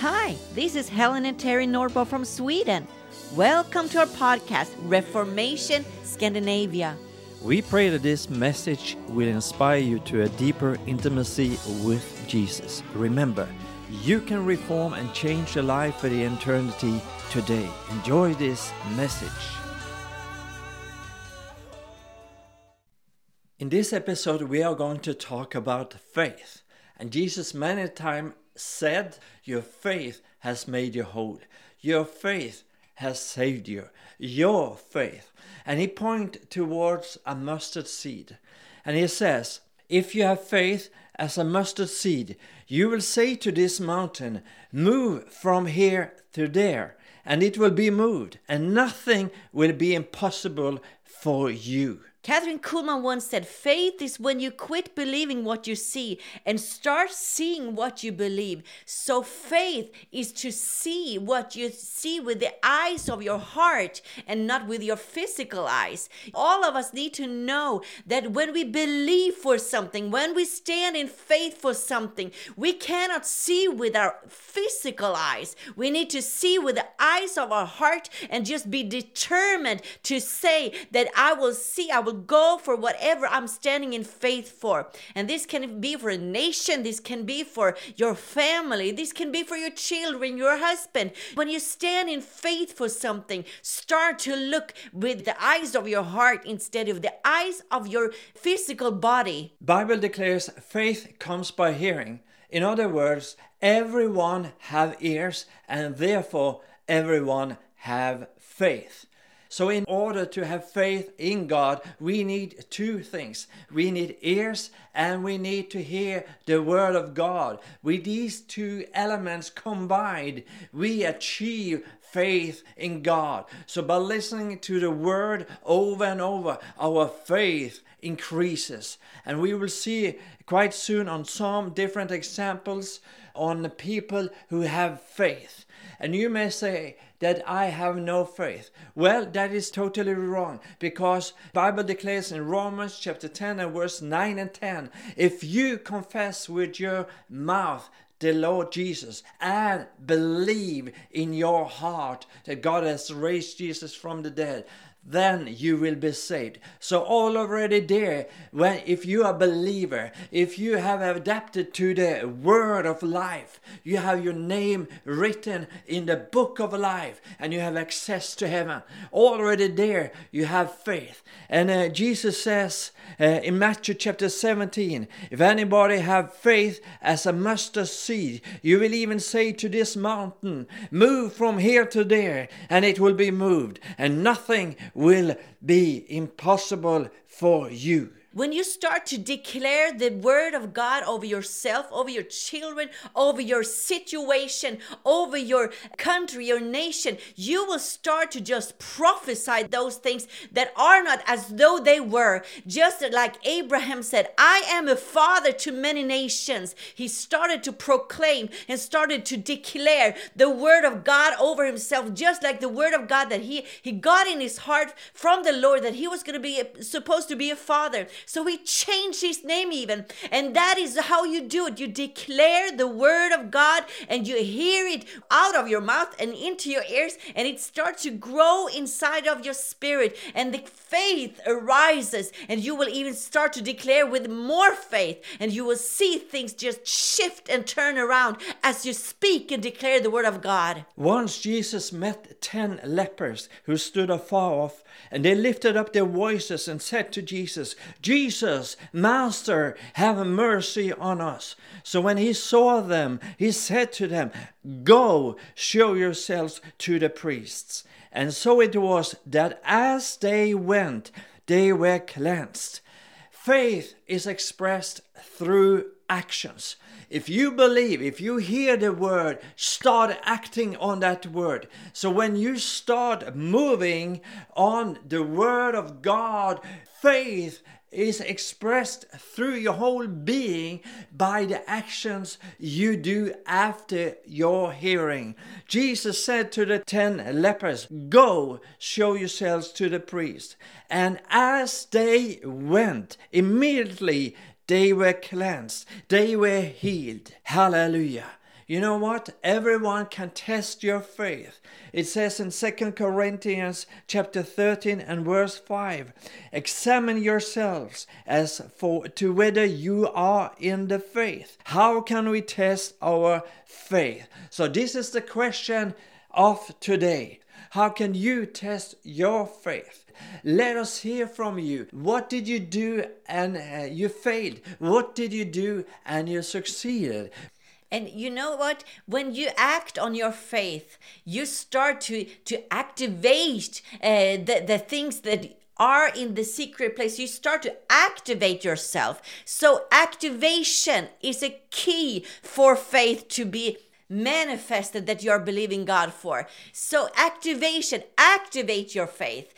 Hi, this is Helen and Terry Norbo from Sweden. Welcome to our podcast, Reformation Scandinavia. We pray that this message will inspire you to a deeper intimacy with Jesus. Remember, you can reform and change your life for the eternity today. Enjoy this message. In this episode, we are going to talk about faith. And Jesus many times said, Your faith has made you whole. Your faith has saved you. Your faith. And he points towards a mustard seed. And he says, If you have faith as a mustard seed, you will say to this mountain, Move from here to there, and it will be moved, and nothing will be impossible for you. Kathryn Kuhlman once said, Faith is when you quit believing what you see and start seeing what you believe. So, faith is to see what you see with the eyes of your heart and not with your physical eyes. All of us need to know that when we believe for something, when we stand in faith for something, we cannot see with our physical eyes. We need to see with the eyes of our heart and just be determined to say that I will see, I will go for whatever I'm standing in faith for. And this can be for a nation, this can be for your family, this can be for your children, your husband. When you stand in faith for something, start to look with the eyes of your heart instead of the eyes of your physical body. Bible declares faith comes by hearing. In other words, everyone have ears and therefore everyone have faith. So, in order to have faith in God, we need two things. We need ears and we need to hear the Word of God. With these two elements combined, we achieve faith in God. So, by listening to the Word over and over, our faith increases. And we will see quite soon on some different examples on people who have faith. And you may say, that I have no faith. Well, that is totally wrong because Bible declares in Romans chapter 10 and verse 9 and 10, if you confess with your mouth the Lord Jesus and believe in your heart that God has raised Jesus from the dead, then you will be saved. So already there, when if you are a believer, if you have adapted to the word of life, you have your name written in the book of life, and you have access to heaven. Already there, you have faith. And uh, Jesus says uh, in Matthew chapter 17, if anybody have faith as a mustard seed, you will even say to this mountain, move from here to there, and it will be moved, and nothing will be impossible for you. When you start to declare the word of God over yourself, over your children, over your situation, over your country, your nation, you will start to just prophesy those things that are not as though they were. Just like Abraham said, I am a father to many nations. He started to proclaim and started to declare the word of God over himself, just like the word of God that he, he got in his heart from the Lord that he was going to be supposed to be a father. So he changed his name even. And that is how you do it. You declare the word of God and you hear it out of your mouth and into your ears, and it starts to grow inside of your spirit. And the faith arises, and you will even start to declare with more faith, and you will see things just shift and turn around as you speak and declare the word of God. Once Jesus met ten lepers who stood afar off, and they lifted up their voices and said to Jesus, Jesus, Master, have mercy on us. So when he saw them, he said to them, Go, show yourselves to the priests. And so it was that as they went, they were cleansed. Faith is expressed through actions. If you believe, if you hear the word, start acting on that word. So when you start moving on the word of God, faith is expressed through your whole being by the actions you do after your hearing. Jesus said to the ten lepers, Go, show yourselves to the priest. And as they went, immediately they were cleansed, they were healed. Hallelujah. You know what? Everyone can test your faith. It says in 2 Corinthians chapter 13 and verse 5, examine yourselves as for to whether you are in the faith. How can we test our faith? So this is the question of today. How can you test your faith? Let us hear from you. What did you do and uh, you failed? What did you do and you succeeded? And you know what? When you act on your faith, you start to to activate uh, the the things that are in the secret place. You start to activate yourself. So activation is a key for faith to be manifested that you are believing God for. So activation, activate your faith.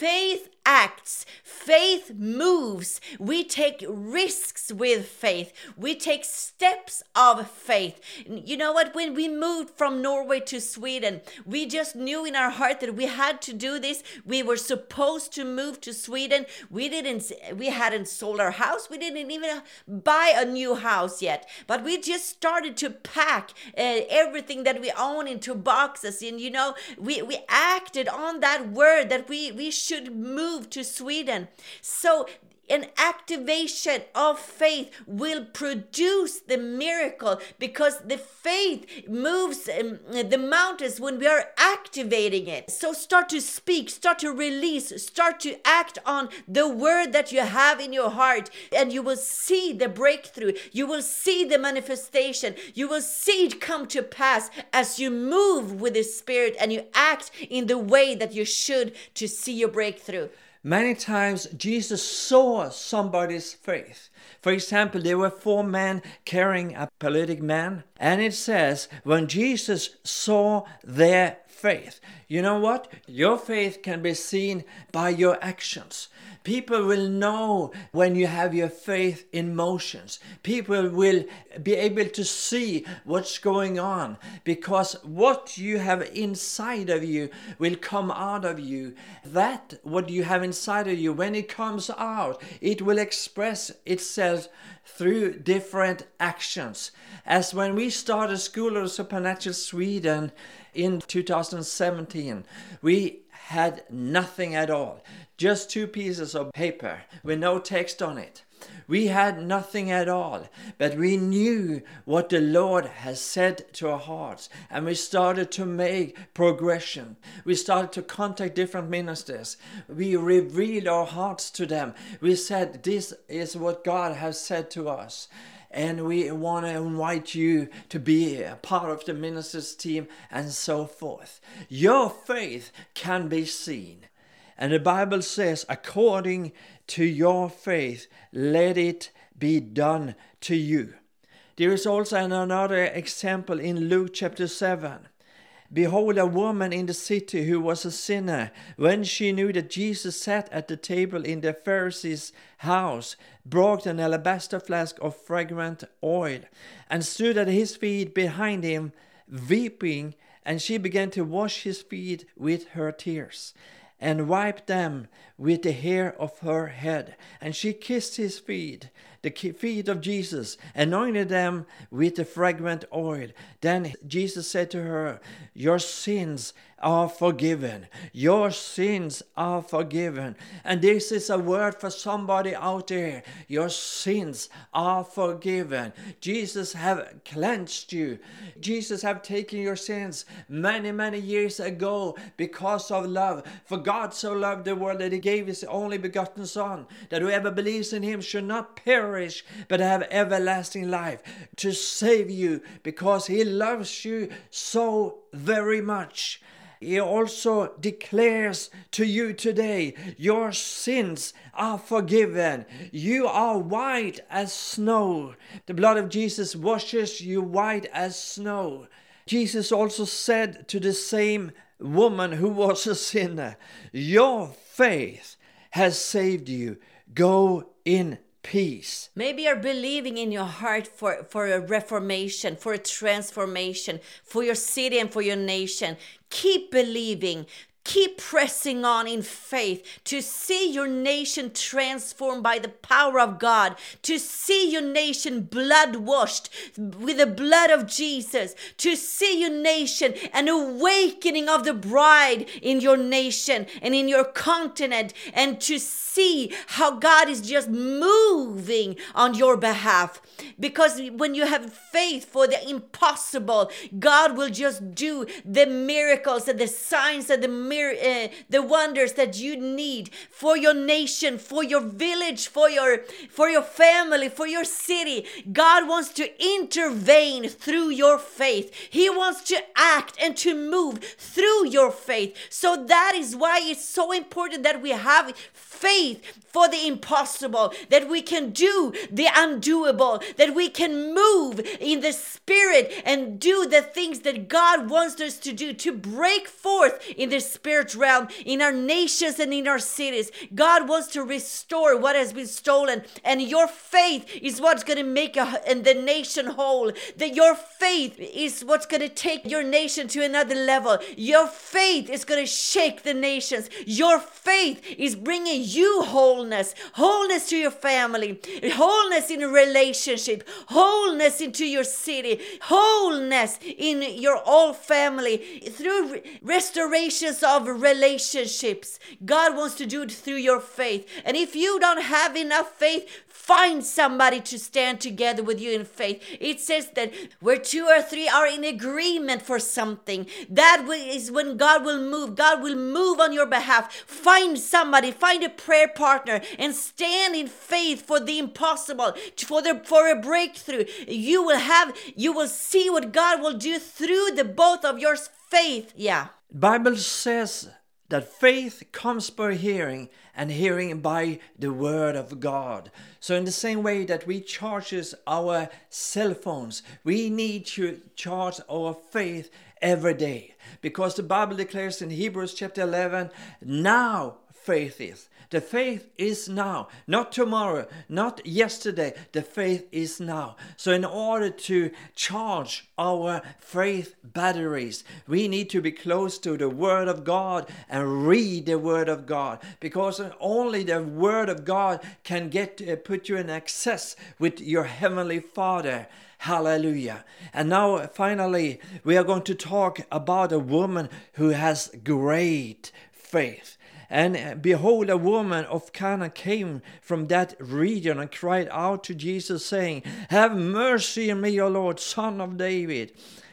Faith acts, faith moves. We take risks with faith, we take steps of faith. You know what? When we moved from Norway to Sweden, we just knew in our heart that we had to do this. We were supposed to move to Sweden. We didn't, we hadn't sold our house, we didn't even buy a new house yet, but we just started to pack uh, everything that we own into boxes. And you know, we, we acted on that word that we, we should move to Sweden. So an activation of faith will produce the miracle because the faith moves um, the mountains when we are activating it. So start to speak, start to release, start to act on the word that you have in your heart, and you will see the breakthrough. You will see the manifestation. You will see it come to pass as you move with the Spirit and you act in the way that you should to see your breakthrough. Many times Jesus saw somebody's faith. For example, there were four men carrying a paralytic man, and it says, when Jesus saw their faith, you know what? Your faith can be seen by your actions. People will know when you have your faith in motions. People will be able to see what's going on because what you have inside of you will come out of you. That, what you have inside of you, when it comes out, it will express itself through different actions. As when we started School of Supernatural Sweden in 2017, we had nothing at all, just two pieces of paper with no text on it. We had nothing at all, but we knew what the Lord has said to our hearts, and we started to make progression. We started to contact different ministers. We revealed our hearts to them. We said, This is what God has said to us and we want to invite you to be a part of the ministers team and so forth. Your faith can be seen. And the Bible says, according to your faith, let it be done to you. There is also another example in Luke chapter 7. Behold, a woman in the city who was a sinner, when she knew that Jesus sat at the table in the Pharisee's house, brought an alabaster flask of fragrant oil, and stood at his feet behind him, weeping, and she began to wash his feet with her tears and wiped them with the hair of her head. And she kissed his feet, the feet of Jesus, anointed them with the fragrant oil. Then Jesus said to her, Your sins are forgiven. Your sins are forgiven. And this is a word for somebody out there. Your sins are forgiven. Jesus have cleansed you. Jesus have taken your sins many, many years ago because of love. For God so loved the world that he gave his only begotten Son, that whoever believes in him should not perish, but have everlasting life, to save you, because he loves you so very much. He also declares to you today, Your sins are forgiven. You are white as snow. The blood of Jesus washes you white as snow. Jesus also said to the same woman who was a sinner, Your faith has saved you. Go in peace. Maybe you're believing in your heart for, for a reformation, for a transformation, for your city and for your nation. Keep believing. Keep pressing on in faith to see your nation transformed by the power of God, to see your nation blood washed with the blood of Jesus, to see your nation an awakening of the bride in your nation and in your continent, and to see how God is just moving on your behalf. Because when you have faith for the impossible, God will just do the miracles and the signs and the mir- uh, the wonders that you need for your nation, for your village, for your for your family, for your city. God wants to intervene through your faith. He wants to act and to move through your faith. So that is why it's so important that we have faith for the impossible, that we can do the undoable, that we can move in the spirit and do the things that God wants us to do to break forth in the spirit realm, in our nations and in our cities. God wants to restore what has been stolen, and your faith is what's going to make a, and the nation whole. That your faith is what's going to take your nation to another level. Your faith is going to shake the nations. Your faith is bringing you wholeness, wholeness to your family, wholeness in a relationship, wholeness into your city, wholeness in your whole family through restorations of relationships. God wants to do it through your faith. And if you don't have enough faith, find somebody to stand together with you in faith. It says that where two or three are in agreement for something, that is when God will move. God will move on your behalf. Find somebody, find a prayer partner, and stand in faith for the impossible, for the for a breakthrough. You will have, you will see what God will do through the both of your faith. Yeah. Bible says that faith comes by hearing and hearing by the word of God. So in the same way that we charges our cell phones, we need to charge our faith every day because the Bible declares in Hebrews chapter 11, now faith is. The faith is now, not tomorrow, not yesterday. The faith is now. So, in order to charge our faith batteries, we need to be close to the Word of God and read the Word of God because only the Word of God can get uh, put you in access with your Heavenly Father. Hallelujah. And now, finally, we are going to talk about a woman who has great faith. And behold, a woman of Canaan came from that region and cried out to Jesus, saying, Have mercy on me, O Lord, son of David.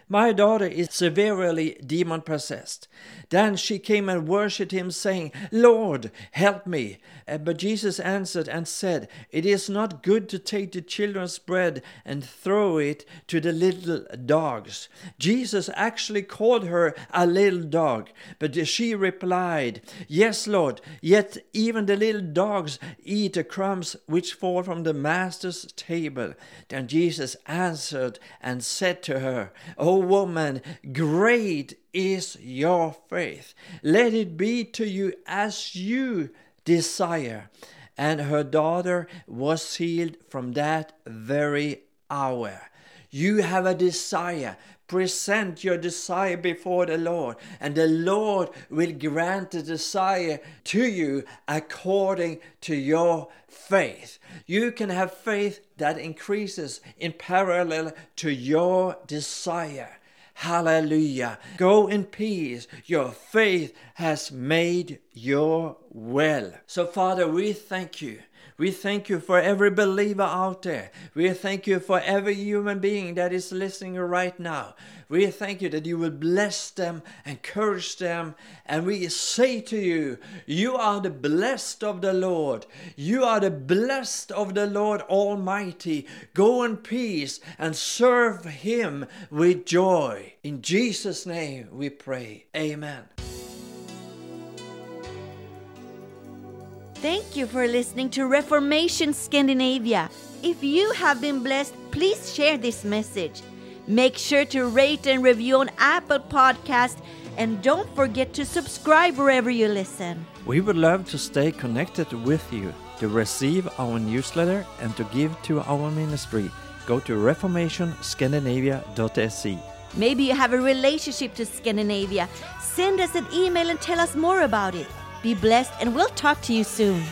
My daughter is severely demon possessed. Then she came and worshipped him, saying, Lord, help me. Uh, but Jesus answered and said, It is not good to take the children's bread and throw it to the little dogs. Jesus actually called her a little dog, but she replied, Yes, Lord, yet even the little dogs eat the crumbs which fall from the master's table. Then Jesus answered and said to her, O woman, great is your faith. Let it be to you as you desire. And her daughter was healed from that very hour. You have a desire. Present your desire before the Lord, and the Lord will grant the desire to you according to your faith. You can have faith that increases in parallel to your desire. Hallelujah. Go in peace. Your faith has made you well. So, Father, we thank you. We thank you for every believer out there. We thank you for every human being that is listening right now. We thank you that you will bless them, encourage them, and we say to you, You are the blessed of the Lord. You are the blessed of the Lord Almighty. Go in peace and serve Him with joy. In Jesus' name we pray. Amen. Thank you for listening to Reformation Scandinavia. If you have been blessed, please share this message. Make sure to rate and review on Apple Podcast and don't forget to subscribe wherever you listen. We would love to stay connected with you. To receive our newsletter and to give to our ministry, go to reformationscandinavia.se. Maybe you have a relationship to Scandinavia. Send us an email and tell us more about it. Be blessed, and we'll talk to you soon.